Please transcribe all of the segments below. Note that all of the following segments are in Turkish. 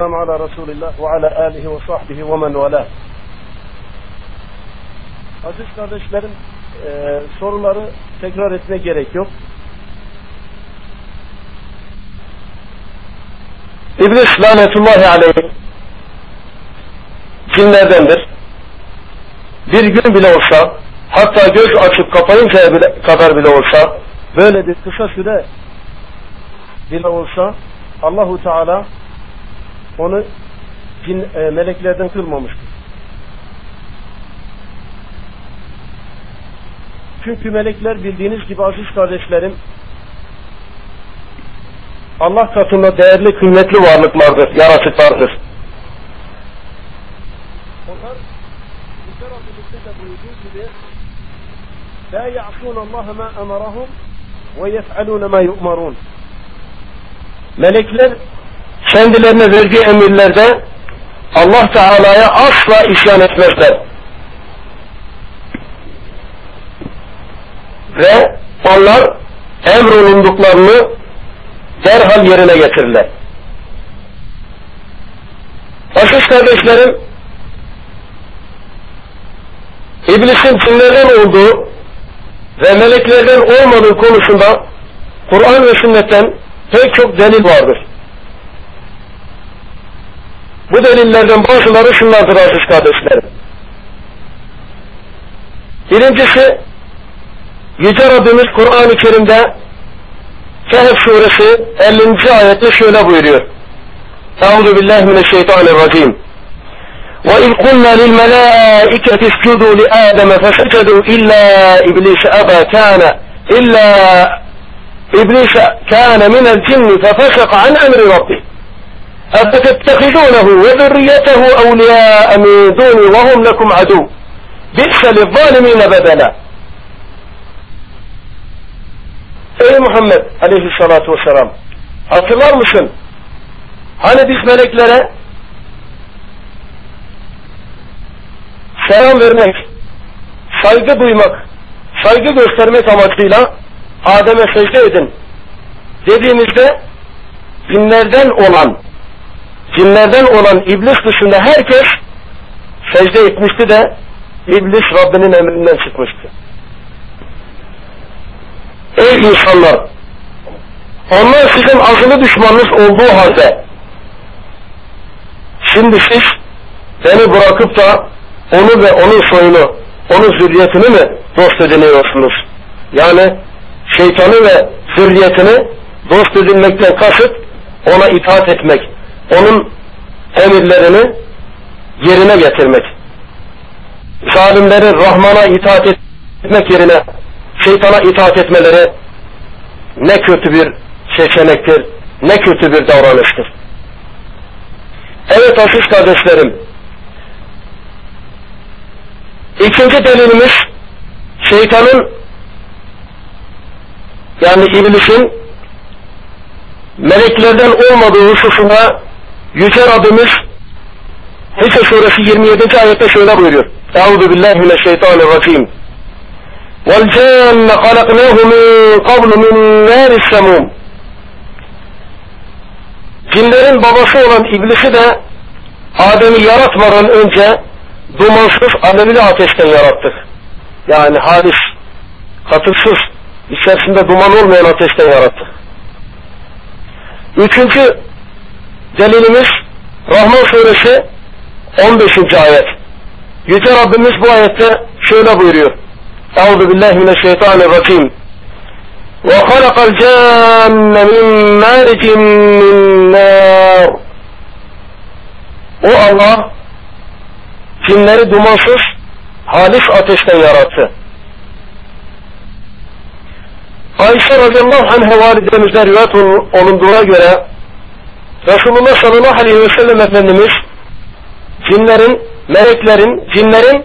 Selam ala Resulillah ve ala alihi ve sahbihi ve men vela. Aziz kardeşlerim e, soruları tekrar etme gerek yok. İblis lanetullahi aleyhi cinlerdendir. Bir gün bile olsa hatta göz açıp kapayıncaya bile, kadar bile olsa böyle bir kısa süre bile olsa Allahu Teala onu cin, e, meleklerden kılmamıştır. Çünkü melekler bildiğiniz gibi aziz kardeşlerim Allah katında değerli kıymetli varlıklardır, yaratıklardır. Onlar Yüce Rabbimizde de buyurduğu gibi La ya'sun Allah ma emarahum ve yef'alun ma yu'marun. Melekler kendilerine verdiği emirlerde Allah Teala'ya asla isyan etmezler. Ve onlar emrolunduklarını derhal yerine getirirler. Aziz kardeşlerim, İblisin cinlerden olduğu ve meleklerden olmadığı konusunda Kur'an ve sünnetten pek çok delil vardır. Bu delillerden bazıları şunlardır aziz kardeşlerim. Birincisi, Yüce Rabbimiz Kur'an-ı Kerim'de Kehf suresi 50. ayette şöyle buyuruyor. Euzu billahi mineşşeytanirracim. Ve iz kulna lil melaiketi iscudu li Adem fesecedu illa iblis aba kana illa iblis kana min el cinni fefesaka an emri rabbih. أفتتخذونه وذريته أولياء من دوني وهم لكم عدو بئس للظالمين بدلا Ey Muhammed aleyhissalatu vesselam hatırlar mısın? Hani biz meleklere selam vermek, saygı duymak, saygı göstermek amacıyla Adem'e secde edin dediğimizde cinlerden olan cinlerden olan iblis dışında herkes secde etmişti de iblis Rabbinin emrinden çıkmıştı. Ey insanlar! Onlar sizin azılı düşmanınız olduğu halde şimdi siz beni bırakıp da onu ve onun soyunu, onun zürriyetini mi dost ediniyorsunuz? Yani şeytanı ve zürriyetini dost edinmekten kasıt ona itaat etmek, onun emirlerini yerine getirmek. Zalimlerin Rahman'a itaat etmek yerine şeytana itaat etmeleri ne kötü bir seçenektir, ne kötü bir davranıştır. Evet aziz kardeşlerim, ikinci delilimiz şeytanın yani iblisin meleklerden olmadığı hususunda Yüce Rabbimiz Nisa suresi 27. ayette şöyle buyuruyor. Euzu billahi mineşşeytanirracim. Vel cenne halaknahu min qablu min naris samum. Cinlerin babası olan iblisi de Adem'i yaratmadan önce dumansız alevli ateşten yarattık. Yani halis, katıksız, içerisinde duman olmayan ateşten yarattık. Üçüncü delilimiz Rahman suresi 15. ayet. Yüce Rabbimiz bu ayette şöyle buyuruyor. Euzu billahi mineşşeytanirracim. Ve halakal cenne min maricin min nar. O Allah cinleri dumansız halis ateşten yarattı. Ayşe radıyallahu anh validemizden rivayet olunduğuna göre Resulullah sallallahu aleyhi ve sellem Efendimiz cinlerin, meleklerin, cinlerin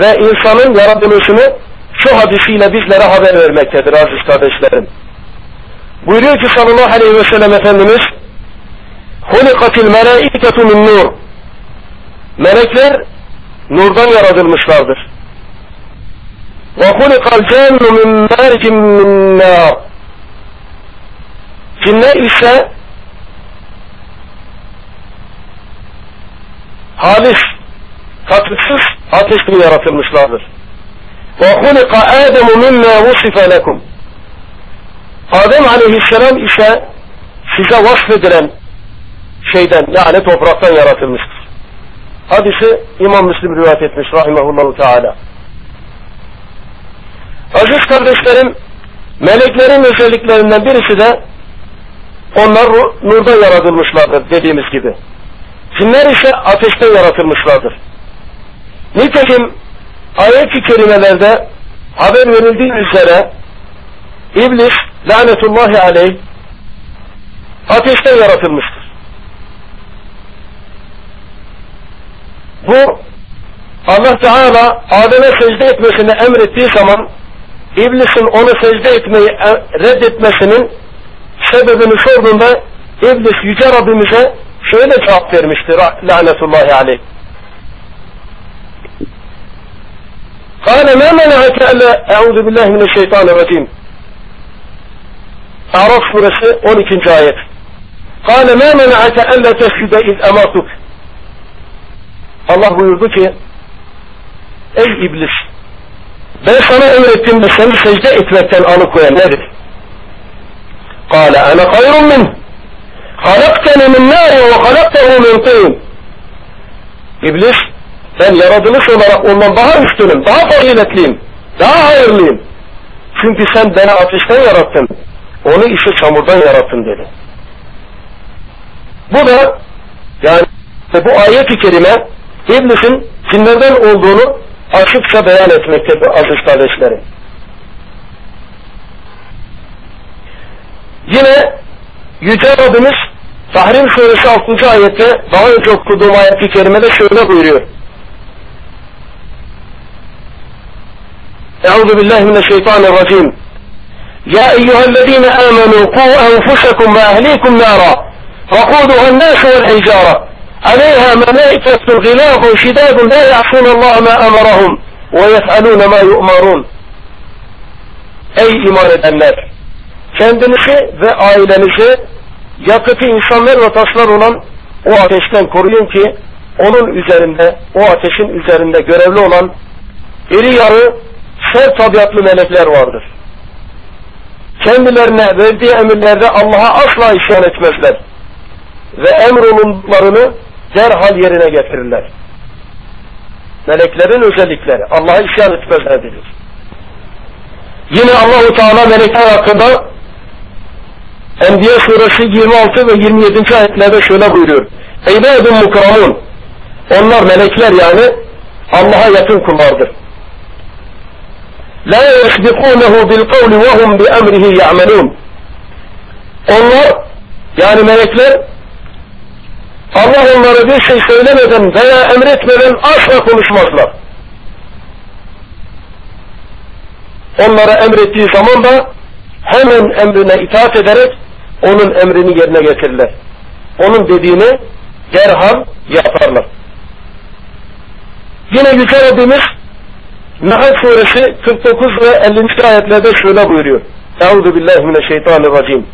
ve insanın yaratılışını şu hadisiyle bizlere haber vermektedir aziz kardeşlerim. Buyuruyor ki sallallahu aleyhi ve sellem Efendimiz Hulikatil melaiketu min nur Melekler nurdan yaratılmışlardır. Hulikal cennu min mercin min nar Cinler ise halis, katıksız ateşle yaratılmışlardır. وَخُلِقَ آدَمُ مِمَّا وُصِفَ لَكُمْ Adem aleyhisselam ise size vasfedilen şeyden yani topraktan yaratılmıştır. Hadisi İmam Müslim rivayet etmiş rahimahullahu teala. Aziz kardeşlerim, meleklerin özelliklerinden birisi de onlar nurda yaratılmışlardır dediğimiz gibi. Cinler ise ateşten yaratılmışlardır. Nitekim ayet-i kerimelerde haber verildiği üzere İblis lanetullahi aleyh ateşten yaratılmıştır. Bu Allah Teala Adem'e secde etmesini emrettiği zaman İblisin onu secde etmeyi reddetmesinin sebebini sorduğunda İblis Yüce Rabbimize şöyle cevap vermiştir lanetullahi aleyh. قال ما منعك ألا أعوذ بالله من الشيطان الرجيم Araf suresi 12. ayet. قال ما منعك ألا تسجد إذ أمرتك Allah buyurdu ki Ey iblis ben sana emrettim de seni secde etmekten alıkoyan nedir? قال أنا خير Halakteni min nari ve halaktehu min tin. İblis ben yaratılış olarak ondan daha üstünüm, daha faziletliyim, daha hayırlıyım. Çünkü sen beni ateşten yarattın, onu işi çamurdan yarattın dedi. Bu da yani bu ayet-i kerime İblis'in kimlerden olduğunu açıkça beyan etmektedir aziz kardeşlerim. Yine Yüce Rabbimiz Tahrim Suresi 6. ayette daha önce okuduğum ayet-i kerimede şöyle buyuruyor. Euzu billahi mineşşeytanirracim. Ya eyyühellezine amenu ku enfusakum ve ehlikum nara. وقودها الناس والحجارة عليها ملائكة غلاظ شداد لا يعصون الله ما أمرهم ويفعلون ما يؤمرون Ey iman edenler! Kendinizi ve ailenizi yakıtı insanlar ve taşlar olan o ateşten koruyun ki onun üzerinde, o ateşin üzerinde görevli olan iri yarı ser tabiatlı melekler vardır. Kendilerine verdiği emirlerde Allah'a asla isyan etmezler. Ve emrolunduklarını derhal yerine getirirler. Meleklerin özellikleri. Allah'a isyan etmezler diyor. Yine Allahu Teala melekler hakkında Enbiya suresi 26 ve 27. ayetlerde şöyle buyuruyor. İbadun mukramun. Onlar melekler yani Allah'a yakın kullardır. La yesbikunehu bil kavli ve hum bi emrihi ya'melun. Onlar yani melekler Allah onlara bir şey söylemeden veya emretmeden asla konuşmazlar. Onlara emrettiği zaman da hemen emrine itaat ederek onun emrini yerine getirirler. Onun dediğini derhal yaparlar. Yine Yüce Rabbimiz Nahl suresi 49 ve 50. ayetlerde şöyle buyuruyor. Euzu billahi mineşşeytanirracim.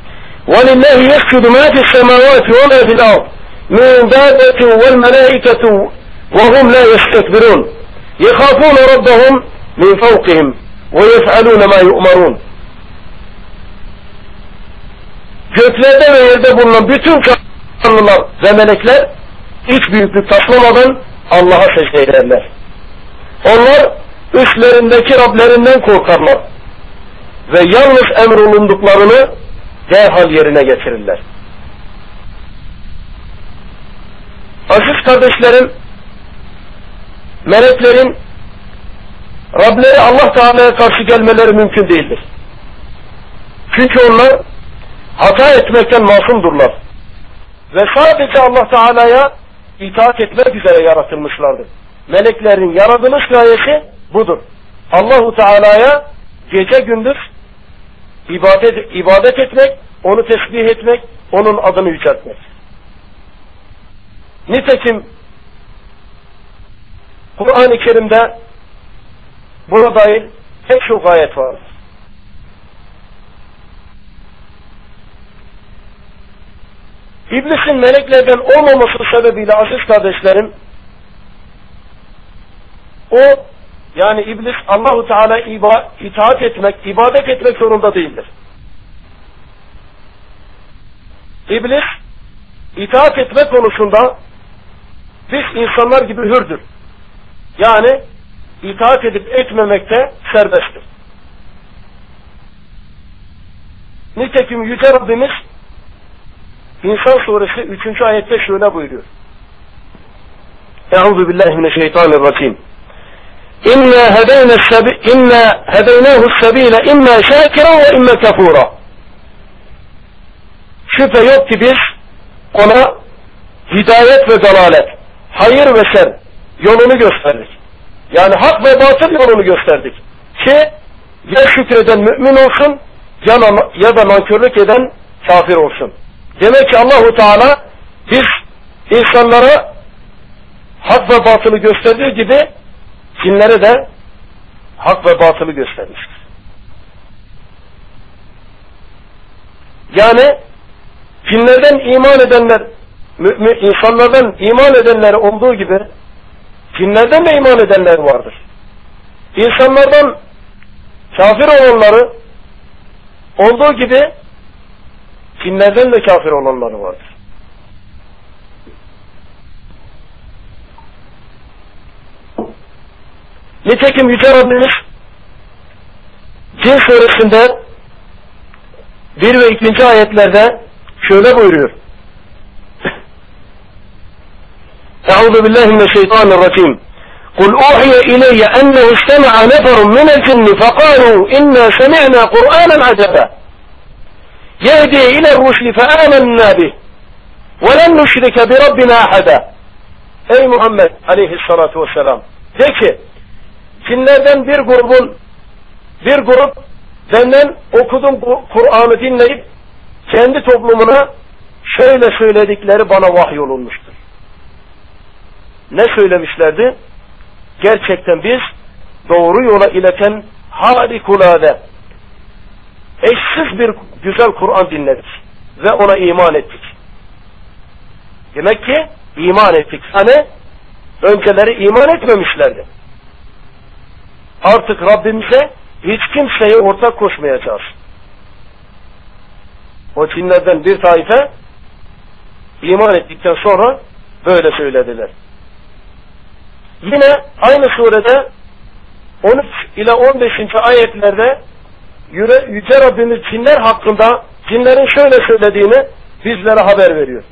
وَلِلَّهِ يَسْجُدُ مَا فِي السَّمَاوَاتِ وَمَا فِي الْأَرْضِ مِنْ دَابَّةٍ وَالْمَلَائِكَةُ وَهُمْ لَا يَسْتَكْبِرُونَ يَخَافُونَ رَبَّهُمْ مِنْ فَوْقِهِمْ وَيَفْعَلُونَ مَا يُؤْمَرُونَ Göklerde ve yerde bulunan bütün canlılar ve melekler hiç büyüklük taslamadan Allah'a secde ederler. Onlar üstlerindeki Rablerinden korkarlar ve yalnız emrolunduklarını derhal yerine getirirler. Aziz kardeşlerim, meleklerin Rableri Allah Teala'ya karşı gelmeleri mümkün değildir. Çünkü onlar hata etmekten masumdurlar. Ve sadece Allah Teala'ya itaat etmek üzere yaratılmışlardır. Meleklerin yaratılış gayesi budur. Allahu Teala'ya gece gündüz ibadet, ibadet etmek, onu tesbih etmek, onun adını yüceltmek. Nitekim Kur'an-ı Kerim'de buna dair pek çok ayet vardır. İblisin meleklerden olmaması sebebiyle aziz kardeşlerim o yani iblis Allahu Teala itaat etmek, ibadet etmek zorunda değildir. İblis itaat etme konusunda biz insanlar gibi hürdür. Yani itaat edip etmemekte serbesttir. Nitekim Yüce Rabbimiz İnsan suresi 3. ayette şöyle buyuruyor. Euzu billahi mineşşeytanirracim. İnna hedeyna sebi inna hedeynahu sebile imma şakiran ve imma kafura. Şüphe yok ki biz ona hidayet ve dalalet, hayır ve şer yolunu gösterdik. Yani hak ve batıl yolunu gösterdik. Ki ya şükreden mümin olsun ya, ya da nankörlük eden kafir olsun. Demek ki Allahu Teala biz insanlara hak ve batılı gösterdiği gibi cinlere de hak ve batılı göstermiştir. Yani cinlerden iman edenler insanlardan iman edenler olduğu gibi cinlerden de iman edenler vardır. İnsanlardan kafir olanları olduğu gibi cinlerden de kafir olanları vardır. Nitekim Yüce Rabbimiz Cin suresinde bir ve ikinci ayetlerde şöyle buyuruyor. Euzu billahi mineşşeytanirracim. قل أوحي إلي أنه استمع نفر من الجن فقالوا إنا سمعنا قرآنا عجبا يهدي إلى الرشد فآمنا به ولن نشرك بربنا أحدا Ey Muhammed aleyhissalatu vesselam de ki Çinlerden bir grubun bir grup benden okudum Kur'an'ı dinleyip kendi toplumuna şöyle söyledikleri bana vahyolunmuştur. Ne söylemişlerdi? Gerçekten biz doğru yola ileten harikulade eşsiz bir güzel Kur'an dinledik ve ona iman ettik. Demek ki iman ettik. Hani önceleri iman etmemişlerdi. Artık Rabbimize hiç kimseye ortak koşmayacağız. O cinlerden bir taife iman ettikten sonra böyle söylediler. Yine aynı surede 13 ile 15. ayetlerde Yüce Rabbimiz cinler hakkında cinlerin şöyle söylediğini bizlere haber veriyor.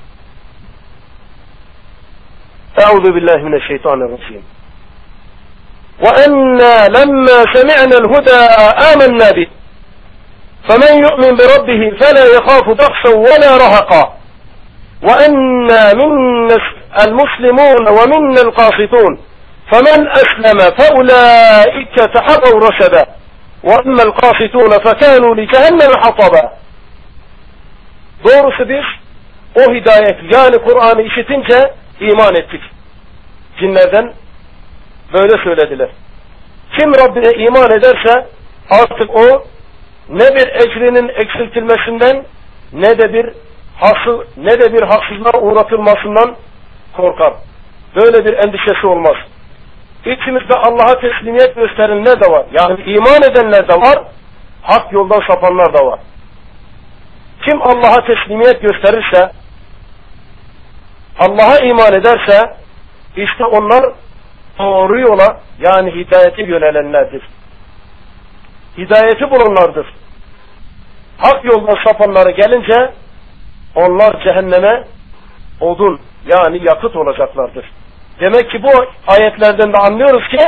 Euzu billahi mineşşeytanirracim. وأنا لما سمعنا الهدى آمنا به فمن يؤمن بربه فلا يخاف بخسا ولا رهقا وأنا منا المسلمون ومنا القاسطون فمن أسلم فأولئك تحروا رشدا وأما القاسطون فكانوا لجهنم حطبا Doğrusu biz o hidayet yani Kur'an'ı işitince iman ettik. Cinlerden böyle söylediler. Kim Rabbine iman ederse artık o ne bir ecrinin eksiltilmesinden ne de bir haksız, ne de bir haksızlığa uğratılmasından korkar. Böyle bir endişesi olmaz. İçimizde Allah'a teslimiyet gösterenler de var. Yani iman edenler de var. Hak yoldan sapanlar da var. Kim Allah'a teslimiyet gösterirse Allah'a iman ederse işte onlar doğru yola yani hidayete yönelenlerdir. Hidayeti bulunlardır. Hak yoldan sapanlara gelince onlar cehenneme odun yani yakıt olacaklardır. Demek ki bu ayetlerden de anlıyoruz ki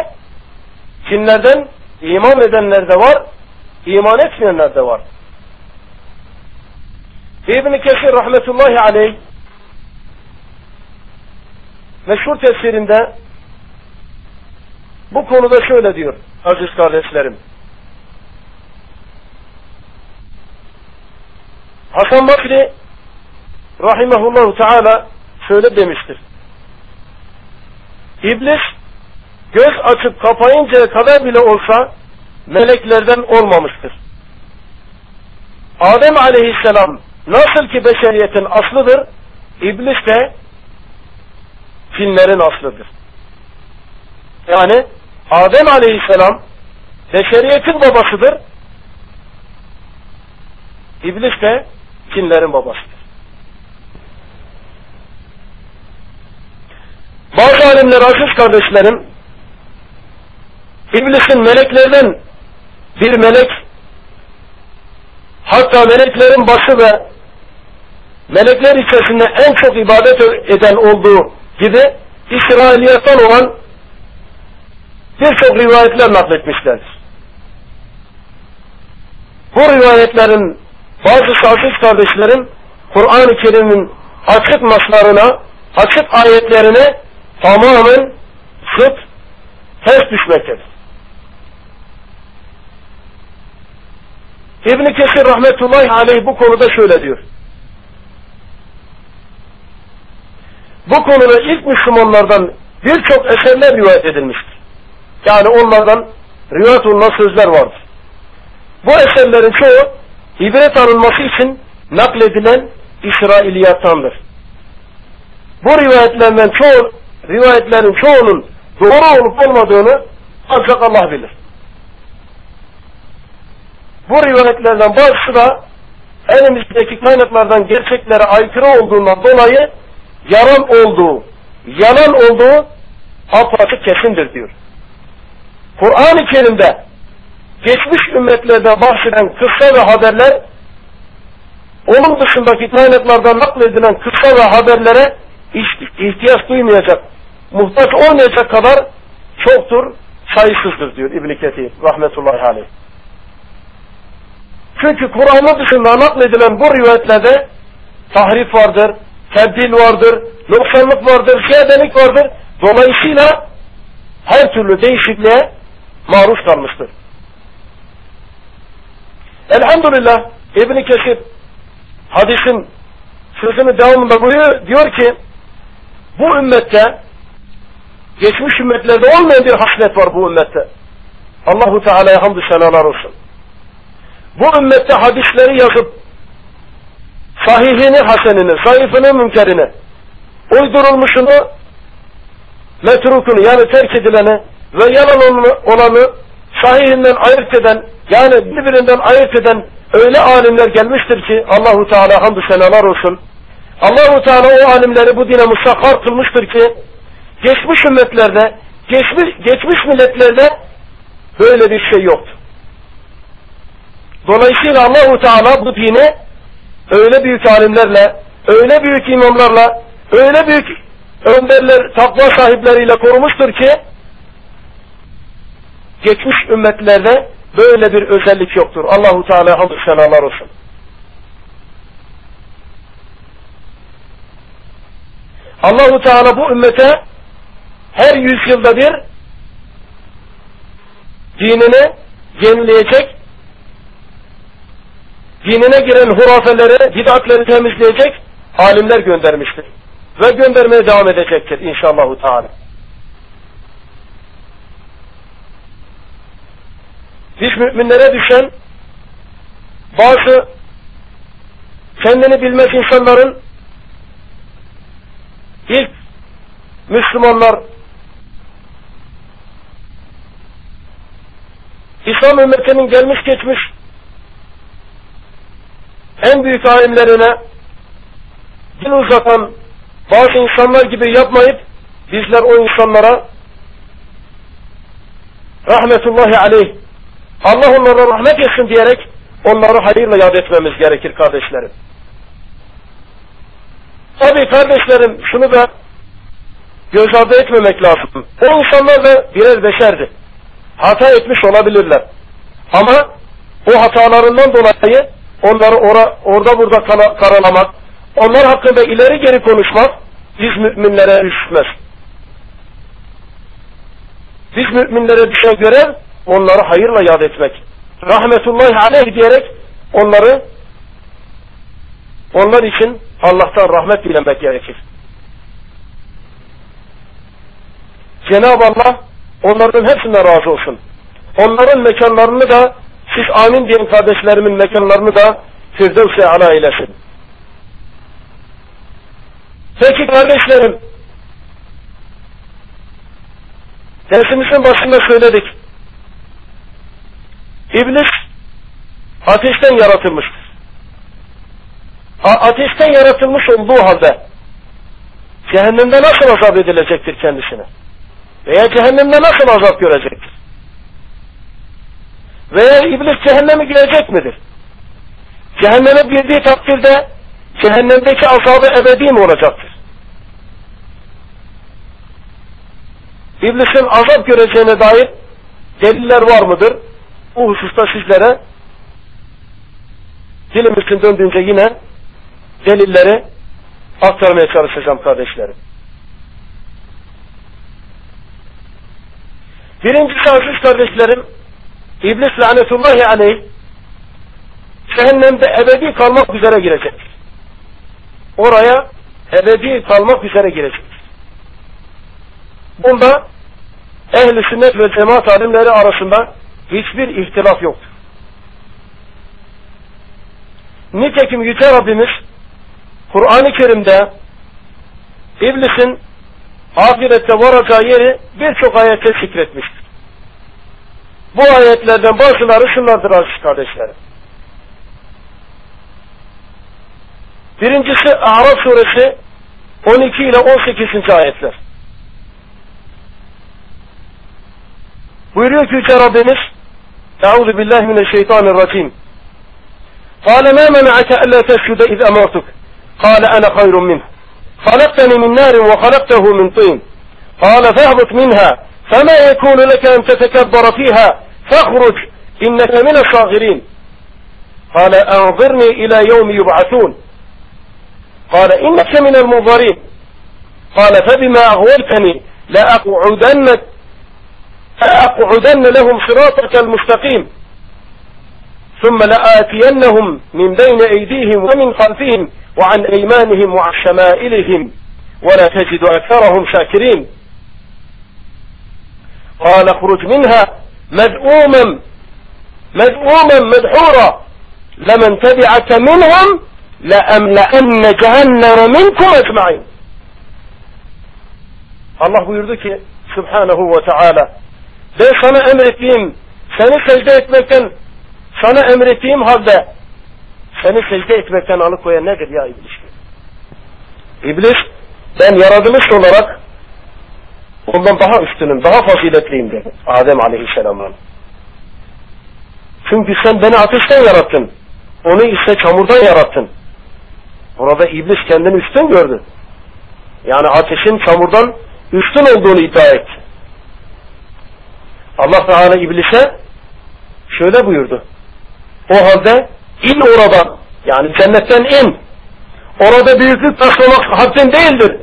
kinlerden iman edenler de var, iman etmeyenler de var. İbn-i Kesir rahmetullahi aleyh meşhur tefsirinde bu konuda şöyle diyor aziz kardeşlerim. Hasan Basri rahimahullahu teala şöyle demiştir. İblis göz açıp kapayıncaya kadar bile olsa meleklerden olmamıştır. Adem aleyhisselam nasıl ki beşeriyetin aslıdır, iblis de cinlerin aslıdır. Yani Adem aleyhisselam beşeriyetin babasıdır. İblis de cinlerin babasıdır. Bazı alimler aziz kardeşlerim İblisin meleklerden bir melek hatta meleklerin başı ve melekler içerisinde en çok ibadet eden olduğu gibi İsrailiyattan olan birçok rivayetler nakletmişlerdir. Bu rivayetlerin bazı aziz kardeşlerim Kur'an-ı Kerim'in açık maslarına, açık ayetlerine tamamen zıt, ters düşmektedir. İbn Kesir rahmetullahi aleyh bu konuda şöyle diyor. Bu konuda ilk Müslümanlardan birçok eserler rivayet edilmiştir. Yani onlardan rivayet olunan sözler vardır. Bu eserlerin çoğu ibret alınması için nakledilen İsrailiyattandır. Bu rivayetlerden çoğu, rivayetlerin çoğunun doğru olup olmadığını ancak Allah bilir. Bu rivayetlerden bazısı da elimizdeki kaynaklardan gerçeklere aykırı olduğundan dolayı yalan olduğu, yalan olduğu apaçık kesindir diyor. Kur'an-ı Kerim'de geçmiş ümmetlerden bahseden kıssa ve haberler onun dışındaki kaynaklardan nakledilen kıssa ve haberlere ihtiyaç duymayacak, muhtaç olmayacak kadar çoktur, sayısızdır diyor İbn-i Ketir rahmetullahi aleyh. Çünkü Kur'an'ın dışında nakledilen bu rivayetlerde tahrif vardır, tebdil vardır, noksanlık vardır, ziyadelik vardır. Dolayısıyla her türlü değişikliğe maruz kalmıştır. Elhamdülillah İbn Kesir hadisin sözünü devamında buyuruyor diyor ki bu ümmette geçmiş ümmetlerde olmayan bir haslet var bu ümmette. Allahu Teala'ya hamdü senalar olsun. Bu ümmette hadisleri yazıp sahihini hasenini, zayıfını münkerini, uydurulmuşunu, metrukunu yani terk edileni ve yalan olanı sahihinden ayırt eden yani birbirinden ayırt eden öyle alimler gelmiştir ki Allahu Teala hamdü senalar olsun. Allahu Teala o alimleri bu dine musahhar kılmıştır ki geçmiş ümmetlerde, geçmiş, geçmiş milletlerde böyle bir şey yoktu. Dolayısıyla Allahu Teala bu dini öyle büyük alimlerle, öyle büyük imamlarla, öyle büyük önderler, takva sahipleriyle korumuştur ki geçmiş ümmetlerde böyle bir özellik yoktur. Allahu Teala hamdü senalar olsun. Allahu Teala bu ümmete her yüzyılda bir dinini yenileyecek, dinine giren hurafeleri, bid'atleri temizleyecek alimler göndermiştir. Ve göndermeye devam edecektir inşallahu Teala. Biz müminlere düşen bazı kendini bilmez insanların ilk Müslümanlar İslam ümmetinin gelmiş geçmiş en büyük alimlerine dil uzatan bazı insanlar gibi yapmayıp bizler o insanlara rahmetullahi aleyh Allah onlara rahmet etsin diyerek onları hayırla yad etmemiz gerekir kardeşlerim. Tabi kardeşlerim şunu da göz ardı etmemek lazım. O insanlar da birer beşerdi. Hata etmiş olabilirler. Ama o hatalarından dolayı onları ora, orada burada karalamak, onlar hakkında ileri geri konuşmak biz müminlere düşmez. Biz müminlere düşen görev onları hayırla yad etmek. Rahmetullahi aleyh diyerek onları onlar için Allah'tan rahmet dilemek gerekir. Cenab-ı Allah onların hepsinden razı olsun. Onların mekanlarını da siz amin diyen kardeşlerimin mekanlarını da Firdevs-i Ala eylesin. Peki kardeşlerim Dersimizin başında söyledik. İblis ateşten yaratılmıştır. A ateşten yaratılmış olduğu halde cehennemde nasıl azap edilecektir kendisine? Veya cehennemde nasıl azap görecektir? Veya iblis cehenneme girecek midir? Cehenneme girdiği takdirde cehennemdeki azabı ebedi mi olacaktır? İblisin azap göreceğine dair deliller var mıdır? Bu hususta sizlere dilimizin döndüğünce yine delilleri aktarmaya çalışacağım kardeşlerim. Birincisi aziz kardeşlerim, İblis lanetullahi aleyh cehennemde ebedi kalmak üzere girecek. Oraya ebedi kalmak üzere girecek. Bunda ehli sünnet ve cemaat alimleri arasında hiçbir ihtilaf yoktur. Nitekim Yüce Rabbimiz Kur'an-ı Kerim'de İblisin ahirette varacağı yeri birçok ayette zikretmiştir. Bu ayetlerden bazıları şunlardır aziz kardeşlerim. Birincisi Araf suresi 12 ile 18. ayetler. Buyuruyor ki Yüce Rabbimiz Euzu billahi mineşşeytanirracim. Kale ma mena'ake alla tescude iz emartuk. Kale ana hayrun minhu. خلقتني من نار وخلقته من طين. قال فاهبط منها فما يكون لك أن تتكبر فيها؟ فاخرج إنك من الصاغرين. قال أنظرني إلى يوم يبعثون. قال إنك من المنظرين. قال فبما أغويتني لأقعدن لأقعدن لهم صراطك المستقيم. ثم لآتينهم من بين أيديهم ومن خلفهم وعن أيمانهم وعن شمائلهم ولا تجد أكثرهم شاكرين. قال اخرج منها مذءوما مذءوما مدحورا. لمن تبعك منهم لأملأن جهنم منكم أجمعين. ki Subhanahu ve Teala ben sana emrettiğim seni secde etmekten sana emrettiğim halde seni secde etmekten alıkoyan nedir ya iblis? İblis ben yaratılış olarak ondan daha üstünüm, daha faziletliyim dedi Adem Aleyhisselam'ın. Çünkü sen beni ateşten yarattın. Onu ise çamurdan yarattın. Orada iblis kendini üstün gördü. Yani ateşin çamurdan üstün olduğunu iddia etti. Allah Teala iblise şöyle buyurdu. O halde in oradan yani cennetten in. Orada büyüklük taslamak haddin değildir.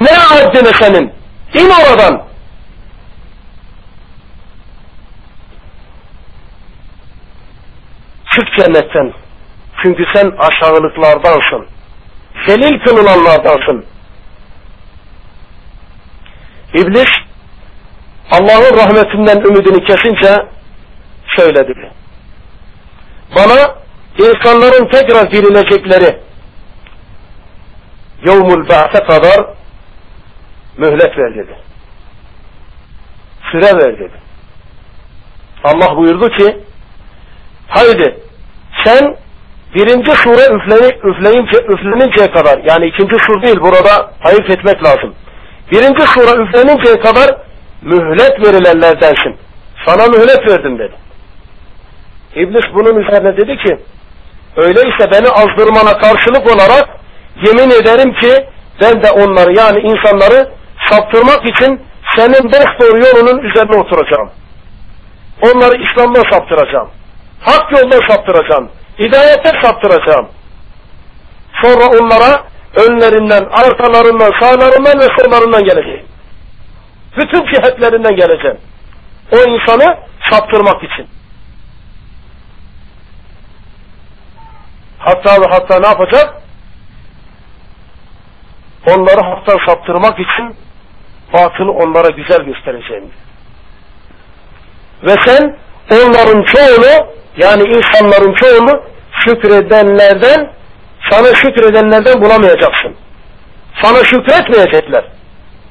Ne haddine senin? İn oradan. Çık cennetten. Çünkü sen aşağılıklardansın. Zelil kılılanlardansın. İblis Allah'ın rahmetinden ümidini kesince şöyle dedi. Bana insanların tekrar dirilecekleri yevmul ba'se kadar mühlet ver dedi. Süre ver dedi. Allah buyurdu ki haydi sen birinci sure üfleni, üfleyince, üfleninceye kadar yani ikinci sur değil burada ayırt etmek lazım. Birinci sure üfleninceye kadar mühlet verilenlerdensin. Sana mühlet verdim dedi. İblis bunun üzerine dedi ki öyleyse beni azdırmana karşılık olarak yemin ederim ki ben de onları yani insanları saptırmak için senin doğru yolunun üzerine oturacağım. Onları İslam'da saptıracağım. Hak yolda saptıracağım. Hidayete saptıracağım. Sonra onlara önlerinden, arkalarından, sağlarından ve sollarından geleceğim. Bütün cihetlerinden geleceğim. O insanı saptırmak için. Hatta ve hatta ne yapacak? Onları haktan saptırmak için batılı onlara güzel göstereceğim. Ve sen onların çoğunu yani insanların çoğunu şükredenlerden sana şükredenlerden bulamayacaksın. Sana şükretmeyecekler.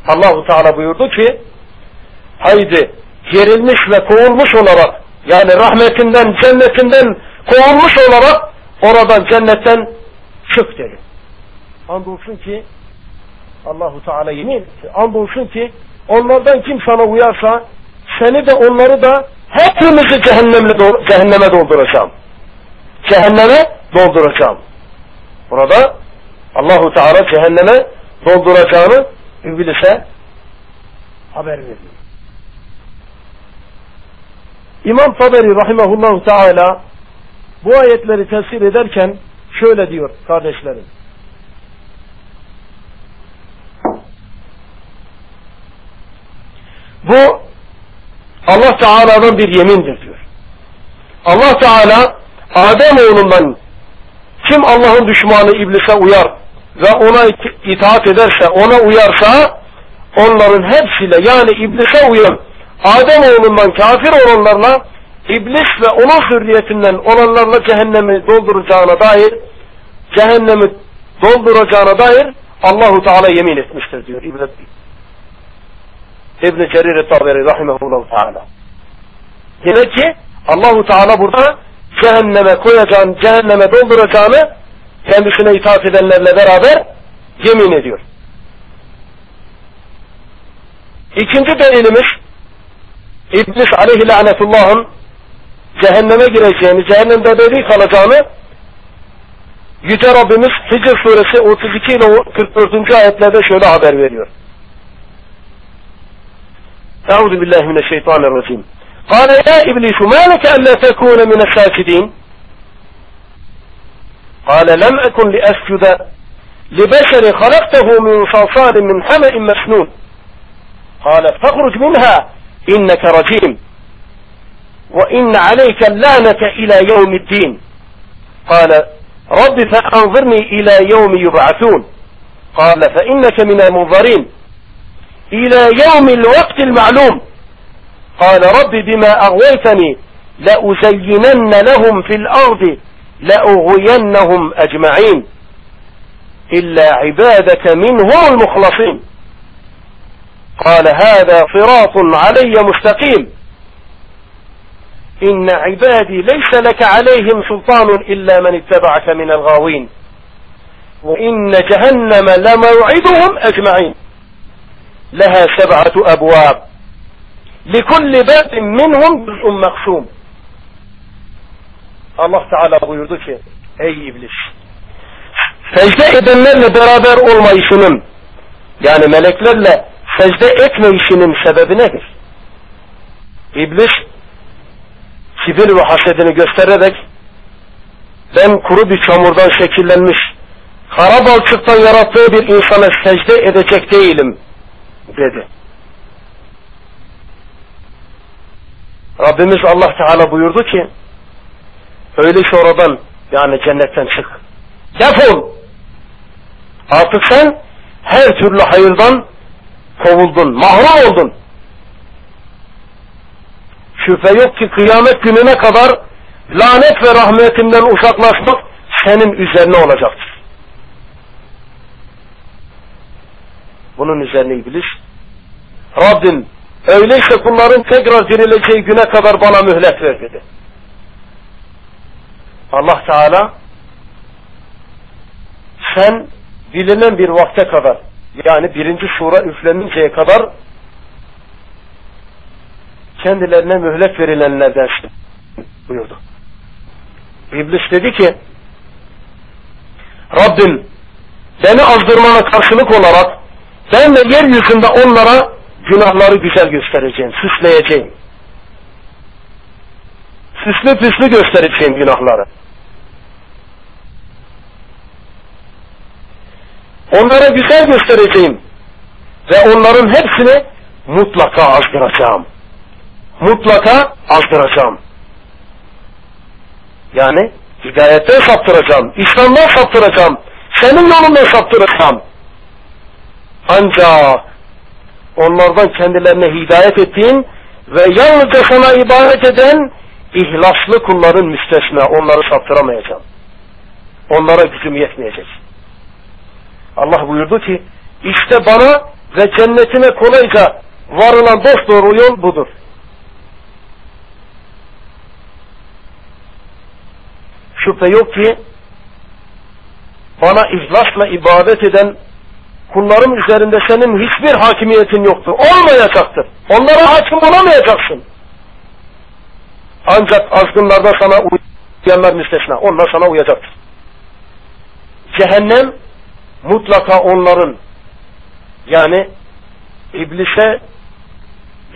Allahu Teala buyurdu ki haydi gerilmiş ve kovulmuş olarak yani rahmetinden, cennetinden kovulmuş olarak oradan cennetten çık dedi. Andolsun ki Allahu Teala yemin etti. Andolsun ki onlardan kim sana uyarsa seni de onları da hepimizi cehennemle, cehenneme dolduracağım. Cehenneme dolduracağım. Burada Allahu Teala cehenneme dolduracağını iblise haber veriyor. İmam Taberi rahimahullahu teala bu ayetleri tefsir ederken şöyle diyor kardeşlerim. Bu Allah Teala'nın bir yemindir diyor. Allah Teala Adem oğlundan kim Allah'ın düşmanı iblise uyar ve ona itaat ederse, ona uyarsa onların hepsiyle yani iblise uyan Adem oğlundan kafir olanlarla iblis ve onun hürriyetinden olanlarla cehennemi dolduracağına dair cehennemi dolduracağına dair Allahu Teala yemin etmiştir diyor İbn İbn Cerir Taberi rahimehullah Teala. Demek ki Allahu Teala burada cehenneme koyacağını, cehenneme dolduracağını kendisine itaat edenlerle beraber yemin ediyor. İkinci delilimiz İblis aleyhi lanetullah'ın cehenneme gireceğini, cehennemde ebedi kalacağını Yüce Rabbimiz Hicr suresi 32 ile 44. ayetlerde şöyle haber veriyor. Euzu billahi mineşşeytanirracim. قال يا إبليس ما لك ألا تكون من الساجدين قال لم أكن لأسجد لبشر خلقته من صلصال من حمأ مسنون قال فاخرج منها إنك رجيم وإن عليك اللعنة إلى يوم الدين. قال رب فأنظرني إلى يوم يبعثون. قال فإنك من المنظرين. إلى يوم الوقت المعلوم. قال رب بما أغويتني لأزينن لهم في الأرض لأغوينهم أجمعين. إلا عبادك منهم المخلصين. قال هذا صراط علي مستقيم. إن عبادي ليس لك عليهم سلطان إلا من اتبعك من الغاوين. وإن جهنم لموعدهم أجمعين. لها سبعة أبواب. لكل باب منهم جزء مقسوم. الله تعالى buyurdu أي إبليس secde edenlerle beraber olma يعني ملك لله secde etme işinin سبب nedir? إبليس kibir ve hasedini göstererek ben kuru bir çamurdan şekillenmiş kara balçıktan yarattığı bir insana secde edecek değilim dedi. Rabbimiz Allah Teala buyurdu ki öyleyse oradan yani cennetten çık. Defol. Artık sen her türlü hayırdan kovuldun, mahrum oldun. Şüphe yok ki kıyamet gününe kadar lanet ve rahmetinden uzaklaşmak senin üzerine olacaktır. Bunun üzerine iblis Rabbim öyleyse kulların tekrar dirileceği güne kadar bana mühlet ver dedi. Allah Teala sen bilinen bir vakte kadar yani birinci sura üfleninceye kadar kendilerine mühlet verilenlerdensin buyurdu. İblis dedi ki Rabbim beni azdırmana karşılık olarak ben de yeryüzünde onlara günahları güzel göstereceğim, süsleyeceğim. Süslü püslü göstereceğim günahları. Onlara güzel göstereceğim. Ve onların hepsini mutlaka azdıracağım. Mutlaka azdıracağım. Yani hidayetten saptıracağım. İslam'dan saptıracağım. Senin yolundan saptıracağım. Ancak onlardan kendilerine hidayet ettiğin ve yalnızca sana ibadet eden ihlaslı kulların müstesna onları saptıramayacağım. Onlara gücüm yetmeyecek. Allah buyurdu ki işte bana ve cennetime kolayca varılan dost doğru yol budur. Şüphe yok ki bana ihlasla ibadet eden kullarım üzerinde senin hiçbir hakimiyetin yoktur. Olmayacaktır. Onlara hakim olamayacaksın. Ancak azgınlarda sana uyanlar müstesna. Onlar sana uyacaktır. Cehennem mutlaka onların yani iblise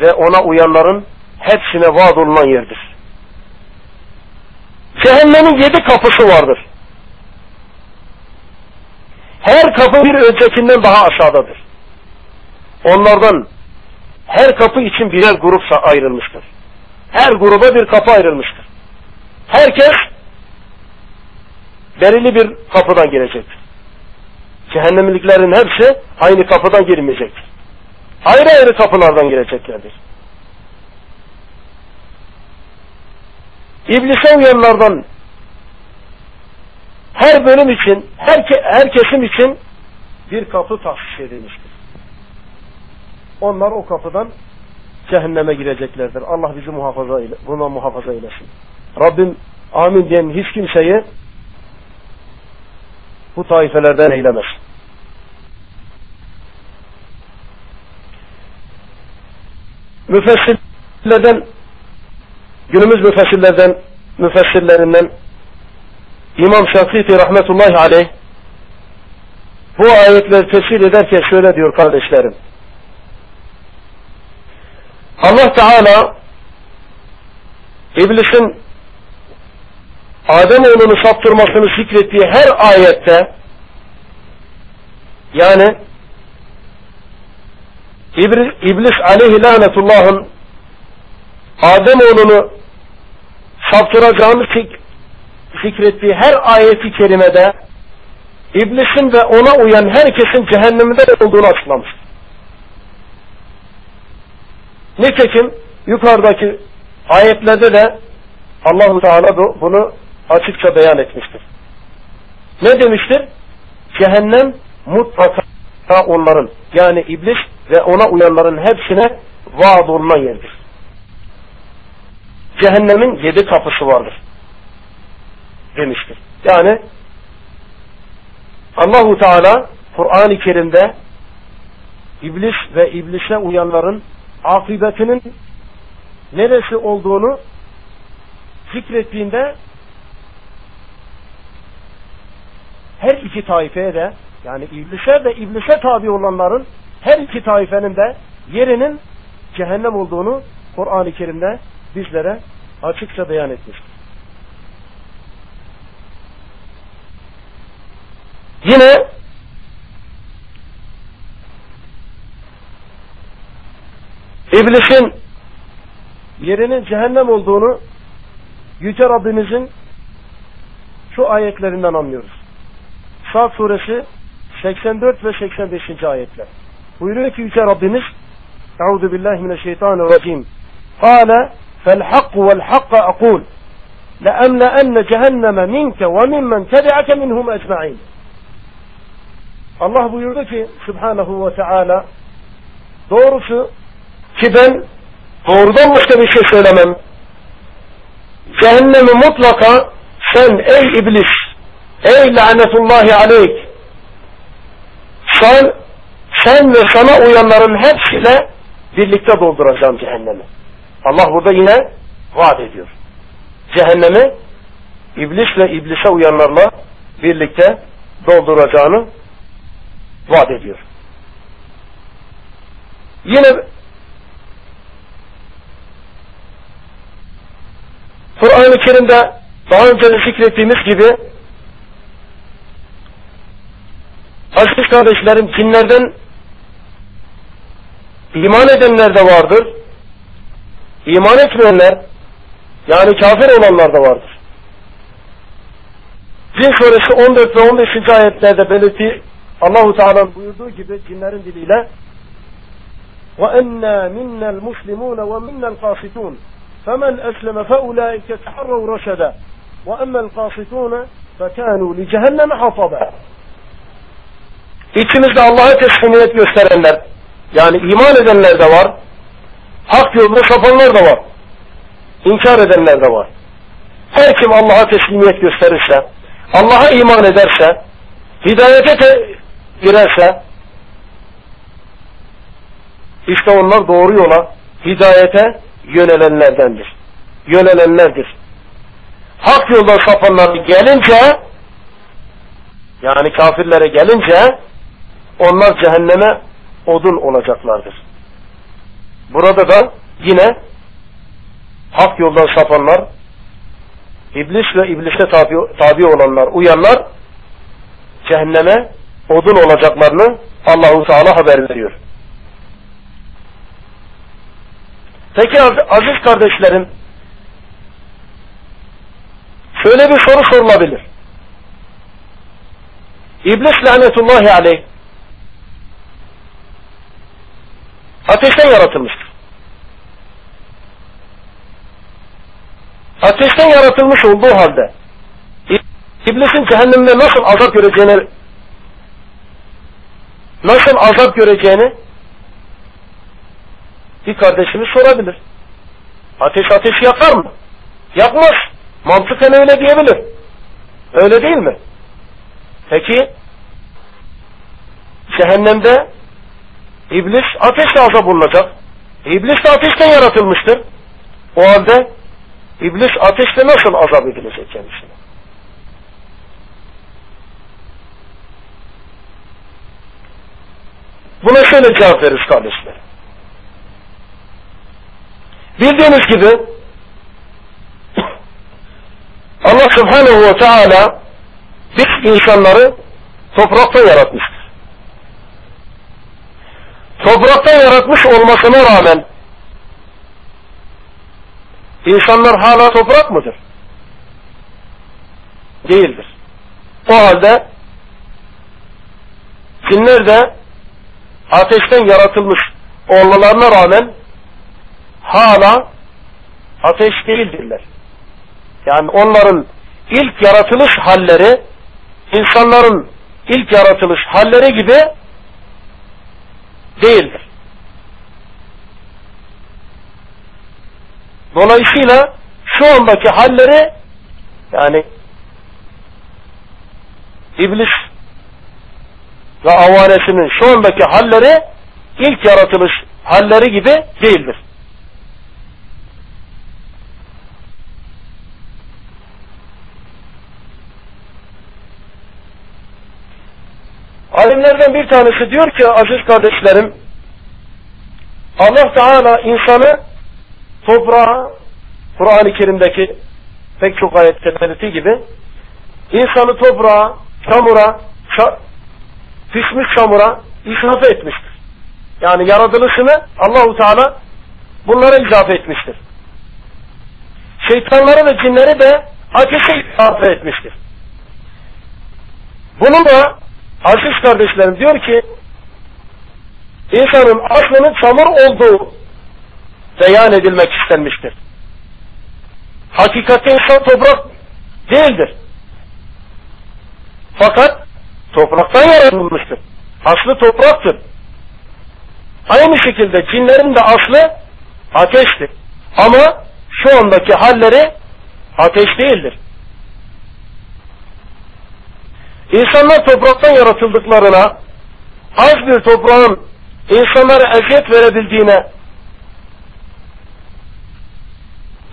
ve ona uyanların hepsine vaad olunan yerdir. Cehennemin yedi kapısı vardır. Her kapı bir öncekinden daha aşağıdadır. Onlardan her kapı için birer grup ayrılmıştır. Her gruba bir kapı ayrılmıştır. Herkes belirli bir kapıdan girecektir. Cehennemliklerin hepsi aynı kapıdan girmeyecektir. Ayrı ayrı kapılardan gireceklerdir. İblise uyanlardan her bölüm için, her, her kesim için bir kapı tahsis edilmiştir. Onlar o kapıdan cehenneme gireceklerdir. Allah bizi muhafaza ile, buna muhafaza eylesin. Rabbim amin diyen hiç kimseyi bu taifelerden eylemez. Müfessirlerden günümüz müfessirlerden müfessirlerinden İmam Şafii rahmetullahi aleyh bu ayetleri tefsir ederken şöyle diyor kardeşlerim. Allah Teala İblisin Adem oğlunu saptırmasını zikrettiği her ayette yani İblis aleyhi lanetullahın Adem oğlunu saptıracağını zikrettiği her ayeti kerimede İblisin ve ona uyan herkesin cehennemde olduğunu açıklamış. Nitekim yukarıdaki ayetlerde de Allahu Teala bunu açıkça beyan etmiştir. Ne demiştir? Cehennem mutlaka onların yani iblis ve ona uyanların hepsine vaad olunan yerdir. Cehennemin yedi kapısı vardır demiştir. Yani Allahu Teala Kur'an-ı Kerim'de iblis ve iblise uyanların akıbetinin neresi olduğunu zikrettiğinde her iki taifeye de yani iblise ve iblise tabi olanların her iki taifenin de yerinin cehennem olduğunu Kur'an-ı Kerim'de bizlere açıkça beyan etmiştir. Yine İblisin yerinin cehennem olduğunu Yüce Rabbimizin şu ayetlerinden anlıyoruz. Sad suresi 84 ve 85. ayetler. Buyuruyor ki Yüce Rabbimiz Euzu billahi mineşşeytanirracim. Kale فالحق والحق أقول لأملأن جهنم منك وممن تبعك منهم أجمعين. الله بيضيف سبحانه وتعالى دور في كبن دور دور مختبش سلما جهنم مطلقة. سن أي إبليس أي لعنة الله عليك. سن سن سماء ينر الهبس لا بيلك تضرب رجام جهنم. Allah burada yine vaat ediyor. Cehennemi iblisle iblise uyanlarla birlikte dolduracağını vaat ediyor. Yine Kur'an-ı Kerim'de daha önce de zikrettiğimiz gibi aziz kardeşlerim cinlerden iman edenler de vardır. İman etmeyenler yani kafir olanlar da vardır. Cin suresi 14 ve 15. ayetlerde belirttiği Allahu Teala'nın buyurduğu gibi cinlerin diliyle وَاَنَّا مِنَّا الْمُسْلِمُونَ وَمِنَّا الْقَاسِتُونَ فَمَنْ أَسْلَمَ فَاُولَٰئِكَ تَحَرَّوْا رَشَدًا وَأَمَّا الْقَاسِتُونَ فَكَانُوا لِجَهَنَّمَ حَطَبًا İçimizde Allah'a teslimiyet gösterenler, yani iman edenler de var, Hak yolunda sapanlar da var. İnkar edenler de var. Her kim Allah'a teslimiyet gösterirse, Allah'a iman ederse, hidayete te girerse, işte onlar doğru yola, hidayete yönelenlerdendir. Yönelenlerdir. Hak yoldan sapanlar gelince, yani kafirlere gelince, onlar cehenneme odun olacaklardır. Burada da yine hak yoldan sapanlar, iblis ve iblise tabi, tabi olanlar, uyanlar cehenneme odun olacaklarını Allahu Teala haber veriyor. Peki aziz kardeşlerim, şöyle bir soru sorulabilir. İblis lanetullahi aleyh ateşten yaratılmıştır. Ateşten yaratılmış olduğu halde İblisin cehennemde nasıl azap göreceğini nasıl azap göreceğini bir kardeşimiz sorabilir. Ateş ateş yakar mı? Yakmaz. Mantıken öyle diyebilir. Öyle değil mi? Peki cehennemde iblis ateşle azap olunacak. İblis de ateşten yaratılmıştır. O halde iblis ateşle nasıl azap edilecek kendisine? Buna şöyle cevap veririz kardeşler. Bildiğiniz gibi Allah subhanehu ve teala biz insanları toprakta yaratmıştır. Topraktan yaratmış olmasına rağmen insanlar hala toprak mıdır? Değildir. O halde cinler de ateşten yaratılmış olmalarına rağmen hala ateş değildirler. Yani onların ilk yaratılış halleri insanların ilk yaratılış halleri gibi değildir. Dolayısıyla şu andaki halleri yani iblis ve avanesinin şu andaki halleri ilk yaratılış halleri gibi değildir. Alimlerden bir tanesi diyor ki aziz kardeşlerim Allah Teala insanı toprağa Kur'an-ı Kerim'deki pek çok ayette belirttiği gibi insanı toprağa, çamura, ça pişmiş çamura israf etmiştir. Yani yaratılışını Allahu Teala bunlara izafe etmiştir. Şeytanları ve cinleri de ateşe izafe etmiştir. Bunun da aziz kardeşlerim diyor ki insanın aslının çamur olduğu beyan edilmek istenmiştir. Hakikatte insan toprak değildir. Fakat topraktan yaratılmıştır. Aslı topraktır. Aynı şekilde cinlerin de aslı ateştir. Ama şu andaki halleri ateş değildir. İnsanlar topraktan yaratıldıklarına az bir toprağın insanlara eziyet verebildiğine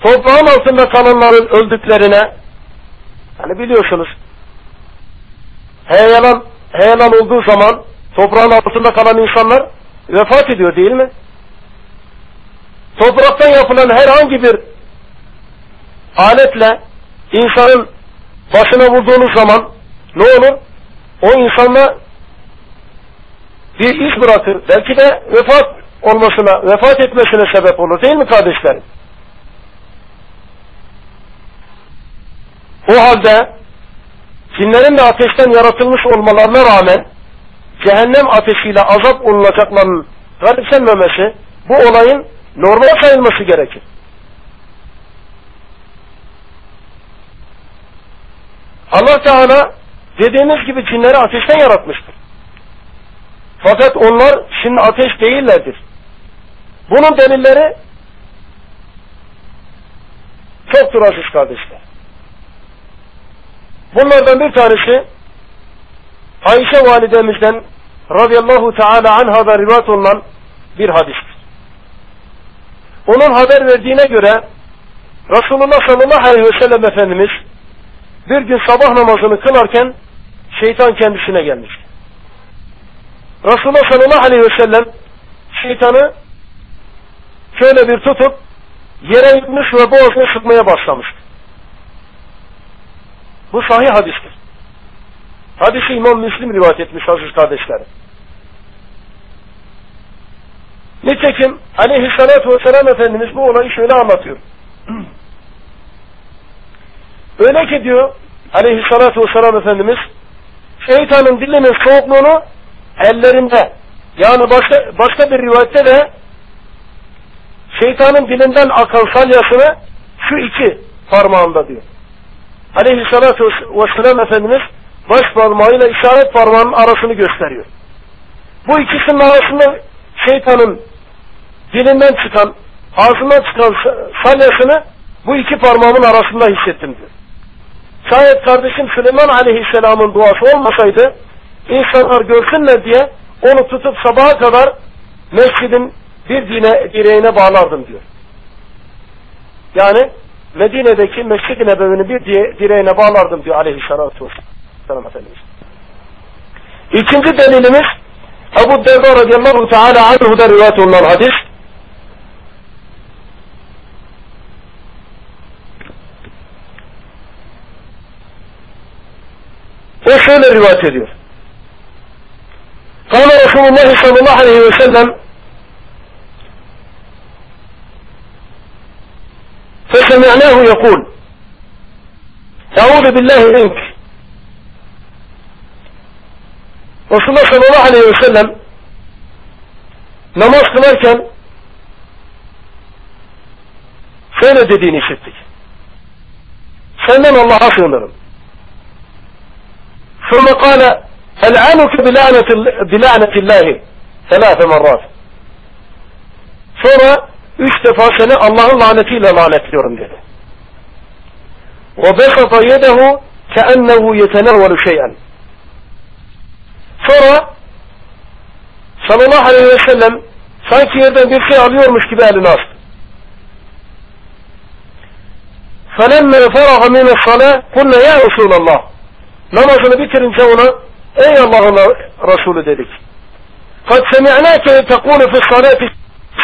toprağın altında kalanların öldüklerine hani biliyorsunuz heyelan, heyelan olduğu zaman toprağın altında kalan insanlar vefat ediyor değil mi? Topraktan yapılan herhangi bir aletle insanın başına vurduğunuz zaman ne olur? O insanla bir iş bırakır. Belki de vefat olmasına, vefat etmesine sebep olur değil mi kardeşlerim? O halde cinlerin de ateşten yaratılmış olmalarına rağmen cehennem ateşiyle azap olunacaklarının garipsenmemesi bu olayın normal sayılması gerekir. Allah Teala dediğimiz gibi cinleri ateşten yaratmıştır. Fakat onlar şimdi ateş değillerdir. Bunun delilleri çoktur aziz kardeşler. Bunlardan bir tanesi Ayşe validemizden radıyallahu teala anhada rivayet olunan bir hadistir. Onun haber verdiğine göre Resulullah sallallahu aleyhi ve sellem Efendimiz bir gün sabah namazını kılarken şeytan kendisine gelmişti. Resulullah sallallahu aleyhi ve sellem şeytanı şöyle bir tutup yere yutmuş ve boğazını sıkmaya başlamıştı. Bu sahih hadistir. Hadisi İmam Müslim rivayet etmiş aziz kardeşlerim. Nitekim aleyhissalatü vesselam Efendimiz bu olayı şöyle anlatıyor. Öyle ki diyor aleyhissalatü vesselam Efendimiz şeytanın dilinin soğukluğunu ellerinde yani başka, başka bir rivayette de şeytanın dilinden akan salyasını şu iki parmağında diyor. Aleyhissalatü vesselam Efendimiz baş parmağıyla işaret parmağının arasını gösteriyor. Bu ikisinin arasında şeytanın dilinden çıkan, ağzından çıkan salyasını bu iki parmağımın arasında hissettim diyor. Şayet kardeşim Süleyman Aleyhisselam'ın duası olmasaydı insanlar görsünler diye onu tutup sabaha kadar mescidin bir dine, direğine bağlardım diyor. Yani Medine'deki Mescid-i Nebevi'nin bir direğine bağlardım diyor aleyhissalatü vesselam Efendimiz. İkinci delilimiz Ebu Derda radıyallahu teala anhu'da rivayet olunan hadis. O şöyle rivayet ediyor. رسول الله صلى الله عليه وسلم فسمعناه يقول أعوذ بالله منك Resulullah sallallahu aleyhi ve sellem namaz kılarken şöyle dediğini işittik. Senden Allah'a sığınırım. ثم قال ألعنك بلعنة, بلعنة الله ثلاث مرات sonra üç defa seni Allah'ın lanetiyle lanetliyorum dedi. وَبَسَطَ يَدَهُ كَأَنَّهُ يَتَنَوَّلُ شَيْئًا Sonra sallallahu aleyhi ve sellem sanki yerden bir şey alıyormuş gibi elini astı. فَلَمَّا فَرَغَ مِنَ الصَّلَاةِ قُلْنَا يَا رَسُولَ اللّٰهِ نما غنبيك الانسان اي الله رسول ذلك. قد سمعناك تقول في الصلاة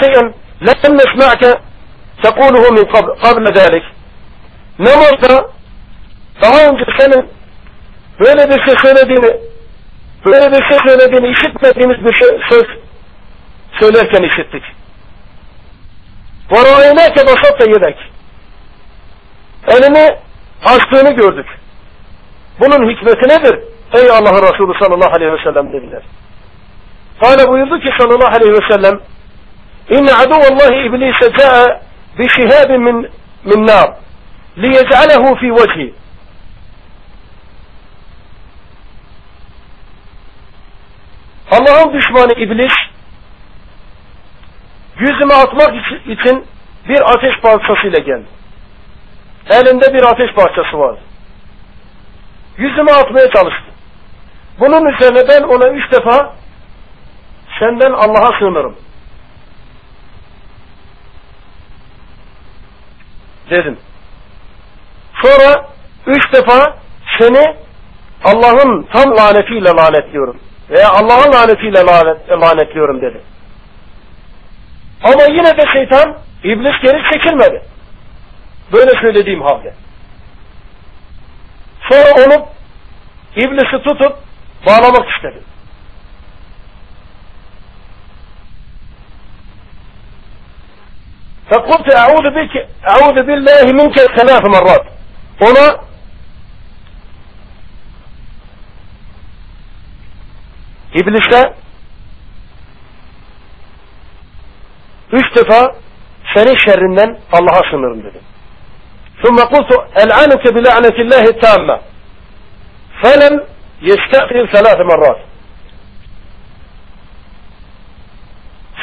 شيئا لم نسمعك تقوله من قبل, قبل ذلك. نمرت فهون في السنة فهنا بسي سنة دين فهنا بسي سنة دين يشتنا دين سنة كان ورأيناك بسطة يدك. أنا ما عصبيني gördük Bunun hikmeti nedir? Ey Allah'ın Resulü sallallahu aleyhi ve sellem dediler. Kale buyurdu ki sallallahu aleyhi ve sellem İnne aduvallahi iblise ca'a bi şihabin min, min nar liyec'alehu fi vecihi Allah'ın düşmanı iblis yüzüme atmak için bir ateş parçasıyla geldi. Elinde bir ateş parçası vardı. Yüzüme atmaya çalıştı. Bunun üzerine ben ona üç defa senden Allah'a sığınırım. Dedim. Sonra üç defa seni Allah'ın tam lanetiyle lanetliyorum veya Allah'ın lanetiyle lanet, lanetliyorum dedi. Ama yine de şeytan, iblis geri çekilmedi. Böyle söylediğim halde. Sonra onu iblisi tutup bağlamak istedi. فقلت أعوذ بك أعوذ بالله منك ثلاث مرات. Ona İblise üç defa senin şerrinden Allah'a sınırım dedim. ثم قلت ألعنك بلعنة الله التامة فلم يستأذن ثلاث مرات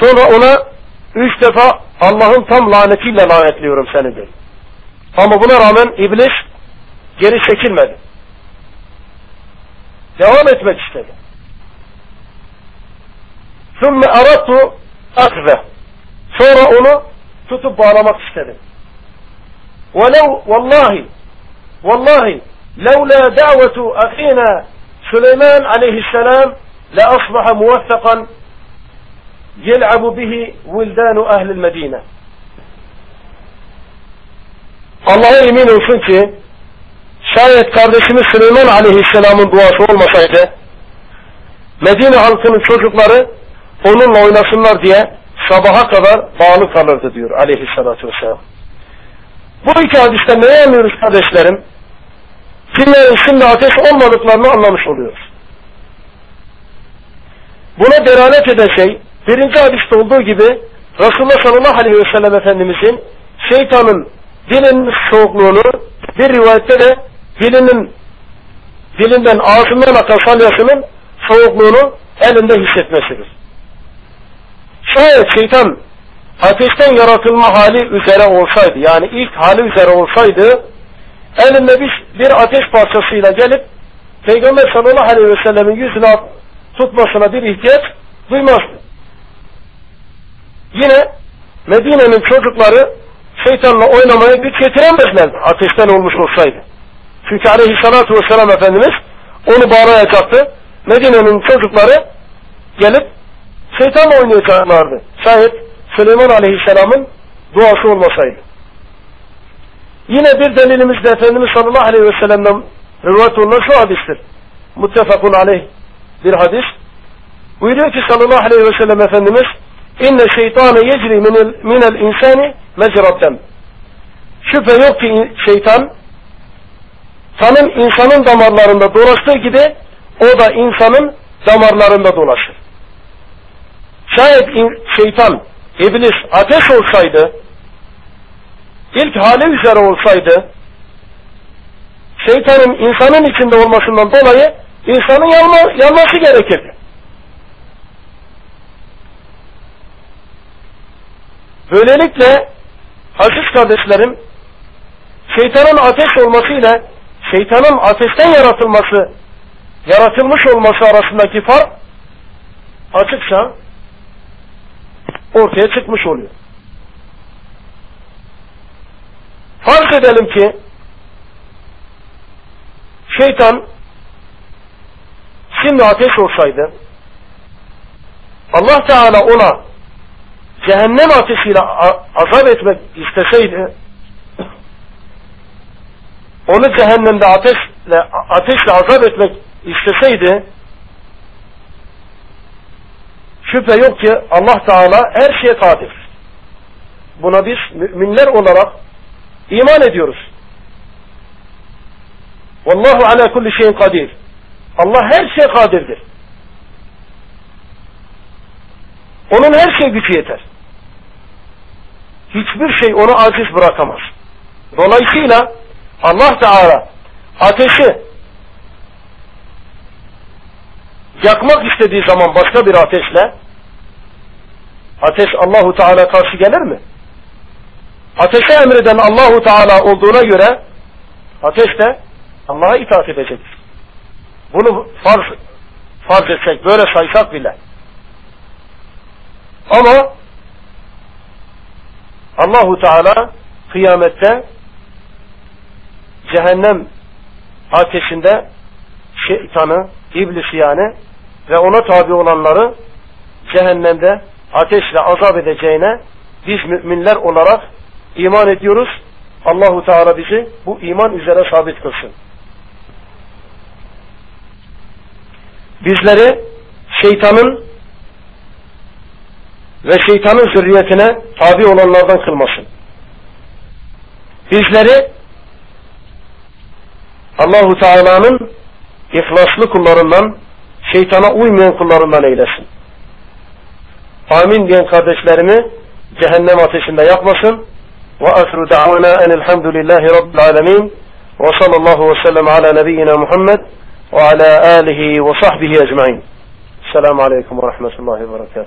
sonra ona üç defa Allah'ın tam lanetiyle lanetliyorum seni dedi. Ama buna rağmen iblis geri çekilmedi. Devam etmek istedi. ثُمَّ اَرَدْتُ اَخْذَ Sonra onu tutup bağlamak istedim. ولو والله والله لولا دعوة أخينا سليمان عليه السلام لأصبح موثقا يلعب به ولدان أهل المدينة. الله يمين وفنك شاهد كاردشم سليمان عليه السلام من دواسه والمسايدة مدينة halkının çocukları onunla oynasınlar diye sabaha kadar bağlı kalırdı diyor aleyhissalatü vesselam. Bu iki hadisten ne anlıyoruz kardeşlerim? Cinlerin şimdi ateş olmadıklarını anlamış oluyoruz. Buna delalet eden şey birinci hadiste olduğu gibi Resulullah sallallahu aleyhi ve sellem Efendimizin şeytanın dilinin soğukluğunu bir rivayette de dilinin dilinden ağzından akan salyasının soğukluğunu elinde hissetmesidir. Şayet şeytan ateşten yaratılma hali üzere olsaydı yani ilk hali üzere olsaydı elinde bir, bir ateş parçasıyla gelip Peygamber sallallahu aleyhi ve sellemin yüzüne tutmasına bir ihtiyaç duymazdı. Yine Medine'nin çocukları şeytanla oynamaya güç getiremezlerdi ateşten olmuş olsaydı. Çünkü aleyhissalatu vesselam Efendimiz onu bağlayacaktı. Medine'nin çocukları gelip şeytanla oynayacaklardı. Şayet Süleyman Aleyhisselam'ın duası olmasaydı. Yine bir delilimiz de Efendimiz sallallahu aleyhi ve sellem'den rivayet olunan şu hadistir. Muttefakun aleyh bir hadis. Buyuruyor ki sallallahu aleyhi ve sellem Efendimiz İnne şeytanı yecri minel, minel insani mecratten. Şüphe yok ki şeytan kanın insanın damarlarında dolaştığı gibi o da insanın damarlarında dolaşır. Şayet şeytan, iblis ateş olsaydı, ilk hali üzere olsaydı, şeytanın insanın içinde olmasından dolayı insanın yanma, yanması gerekirdi. Böylelikle aziz kardeşlerim, şeytanın ateş olmasıyla şeytanın ateşten yaratılması, yaratılmış olması arasındaki fark açıkça ortaya çıkmış oluyor. Farz edelim ki şeytan şimdi ateş olsaydı Allah Teala ona cehennem ateşiyle azap etmek isteseydi onu cehennemde ateşle, ateşle azap etmek isteseydi şüphe yok ki Allah Teala her şeye kadir. Buna biz müminler olarak iman ediyoruz. Vallahu ala kulli şeyin kadir. Allah her şeye kadirdir. Onun her şey gücü yeter. Hiçbir şey onu aciz bırakamaz. Dolayısıyla Allah Teala ateşi yakmak istediği zaman başka bir ateşle ateş Allahu Teala karşı gelir mi? Ateşe emreden Allahu Teala olduğuna göre ateş de Allah'a itaat edecek. Bunu farz farz etsek, böyle saysak bile. Ama Allahu Teala kıyamette cehennem ateşinde şeytanı, iblisi yani ve ona tabi olanları cehennemde ateşle azap edeceğine biz müminler olarak iman ediyoruz. Allahu Teala bizi bu iman üzere sabit kılsın. Bizleri şeytanın ve şeytanın zürriyetine tabi olanlardan kılmasın. Bizleri Allahu Teala'nın ihlaslı kullarından, şeytana uymayan kullarından eylesin. Amin diyen kardeşlerimi cehennem ateşinde yakmasın. Ve asru da'vana enelhamdülillahi rabbil alemin. Ve sallallahu ve sellem ala nebiyyina Muhammed ve ala alihi ve sahbihi ecmain. Selamun aleyküm ve rahmetullahi ve berekatuhu.